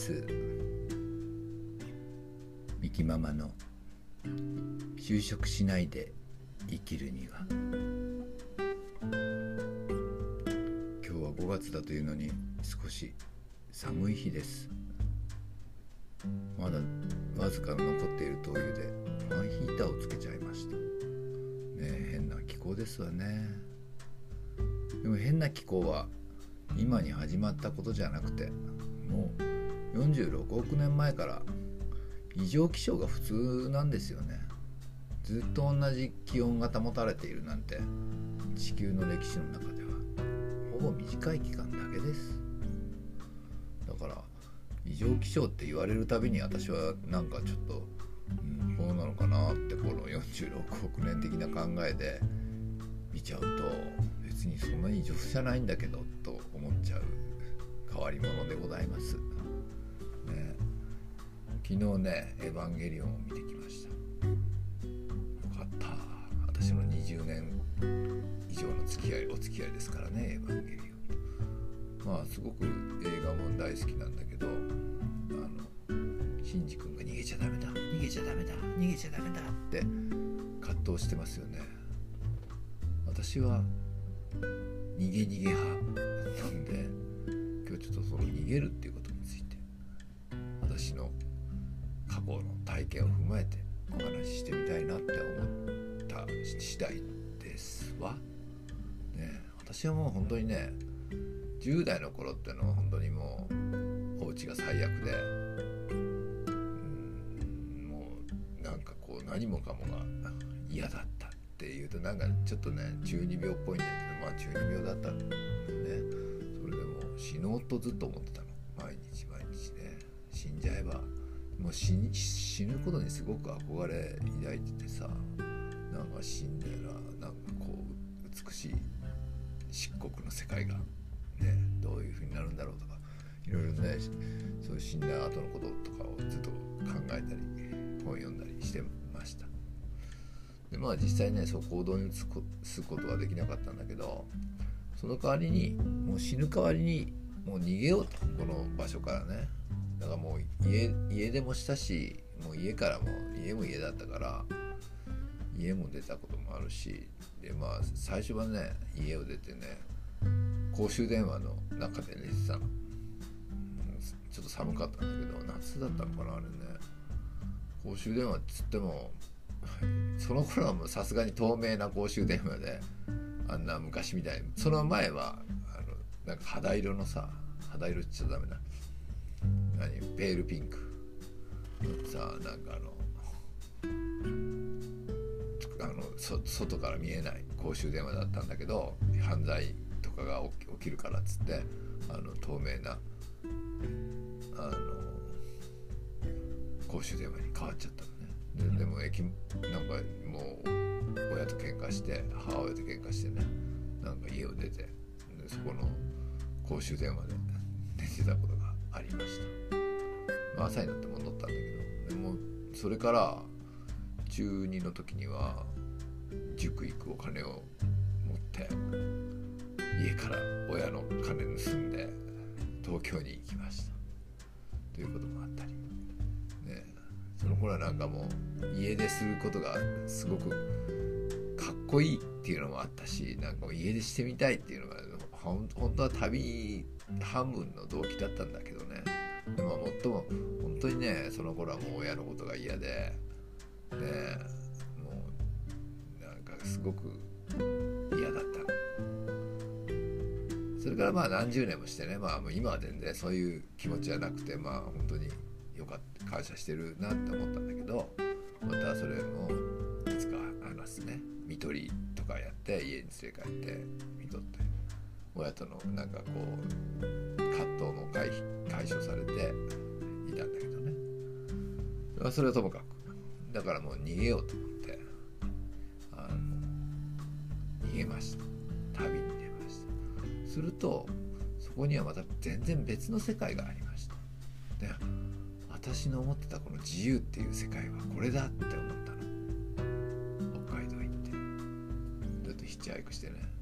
ですミキママの就職しないで生きるには。今日は5月だというのに少し寒い日です。まだわずか残っている灯油でファンヒーターをつけちゃいました。ね変な気候ですわね。でも変な気候は今に始まったことじゃなくてもう46億年前から異常気象が普通なんですよねずっと同じ気温が保たれているなんて地球の歴史の中ではほぼ短い期間だけですだから異常気象って言われるたびに私はなんかちょっと、うん、こうなのかなってこの46億年的な考えで見ちゃうと別にそんなに異常じゃないんだけどと思っちゃう変わり者でございます。昨日ね「エヴァンゲリオン」を見てきました。よかった。私の20年以上の付き合いお付き合いですからね「エヴァンゲリオン」まあすごく映画も大好きなんだけどあのシンジ君が逃げちゃダメだ。逃げちゃダメだ。逃げちゃダメだ。って葛藤してますよね。私は逃げ逃げ派なんで今日ちょっとその逃げるっていうことについて私の過去の体験を踏まえてお話ししてみたいなって思った次第ですわ。ね、私はもう本当にね10代の頃っていうのは本当にもうお家が最悪でうんもうなんかこう何もかもが嫌だったっていうとなんかちょっとね中二病っぽいんだけどまあ中二病だったんだね。それでも死のうとずっと思ってたの。毎日毎日ね。死んじゃえばもう死に死ぬことにすごく憧れ抱いててさなんか死んだらなんかこう美しい漆黒の世界がねどういう風になるんだろうとかいろいろねそういう死んだ後のこととかをずっと考えたり本読んだりしてました。でまあ実際ねそう行動に移すことはできなかったんだけどその代わりにもう死ぬ代わりにもう逃げようとこの場所からね。だからもう家家出もしたしもう家からも家も家だったから家も出たこともあるしでまあ最初はね家を出てね公衆電話の中で寝てたの。ちょっと寒かったんだけど夏だったのかなあれね。公衆電話っつってもその頃はもうさすがに透明な公衆電話であんな昔みたいに。その前はあのなんか肌色のさ肌色っちゃダメだ。何？ペールピンク。のさなんかあのあの外から見えない。公衆電話だったんだけど犯罪とかが起きるからっつってあの透明なあの公衆電話に変わっちゃったのね。ででも駅なんかもう親と喧嘩して母親と喧嘩してねなんか家を出てでそこの公衆電話で寝てたことがありました、まあ、朝になって戻ったんだけどでもそれから中2の時には塾行くお金を持って家から親の金盗んで東京に行きました。ということもあったり。ねその頃はなんかもう家出することがすごくかっこいいっていうのもあったしなんか家出してみたいっていうのが本当は旅半分の動機だったんだけどね。でも最も本当にねその頃はもう親のことが嫌でねもうなんかすごく嫌だった。それからまあ何十年もしてねまあもう今は全然そういう気持ちはなくてまあ本当によかった感謝してるなって思ったんだけどまたそれもいつか話すね。看取りとかやって家に連れ帰って看取って親とのなんかこう葛藤も解解消されていたんだけどね。それはともかくだからもう逃げようと思ってあの逃げました。旅に出ました。するとそこにはまた全然別の世界がありました。で私の思ってたこの自由っていう世界はこれだって思ったの。北海道行って。ちょっとヒッチハイクしてね。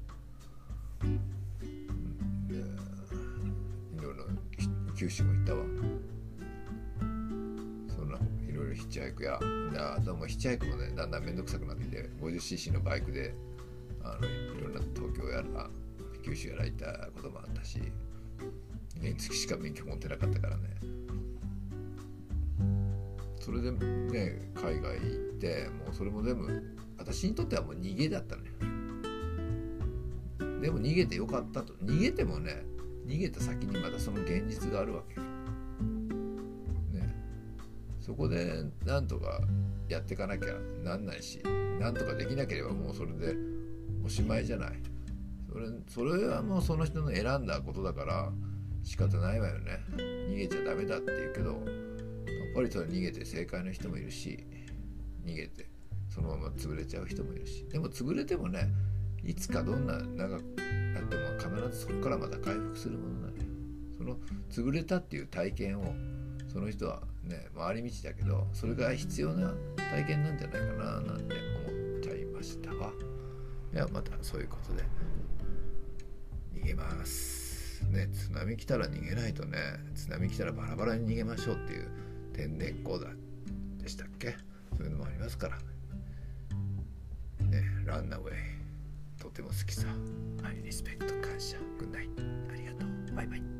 九州も行ったわ。そんないろいろヒッチハイクやあともヒッチハイクもねだんだん面倒くさくなってきて 50cc のバイクであのいろんな東京やら九州やら行ったこともあったし原付しか免許持ってなかったからね。それでね海外行ってもうそれも全部私にとってはもう逃げだったねでも逃げてよかったと。逃げてもね逃げた先にまたその現実があるわけよ、ね、そこでなんとかやっていかなきゃなんないしなんとかできなければもうそれでおしまいじゃない。それそれはもうその人の選んだことだから仕方ないわよね。逃げちゃダメだって言うけどやっぱりそれ逃げて正解の人もいるし逃げてそのまま潰れちゃう人もいるし。でも潰れてもねいつかどんな長くなっても必ずそこからまた回復するものなのよ。その潰れたっていう体験をその人はね回り道だけどそれが必要な体験なんじゃないかななんて思っちゃいましたわ。ではまたそういうことで。逃げます。ね津波来たら逃げないとね津波来たらバラバラに逃げましょうっていう天然講談でしたっけ？そういうのもありますから。ねランナウェイとても好きさ。はい、リスペクト、感謝、グッナイありがとう。バイバイ。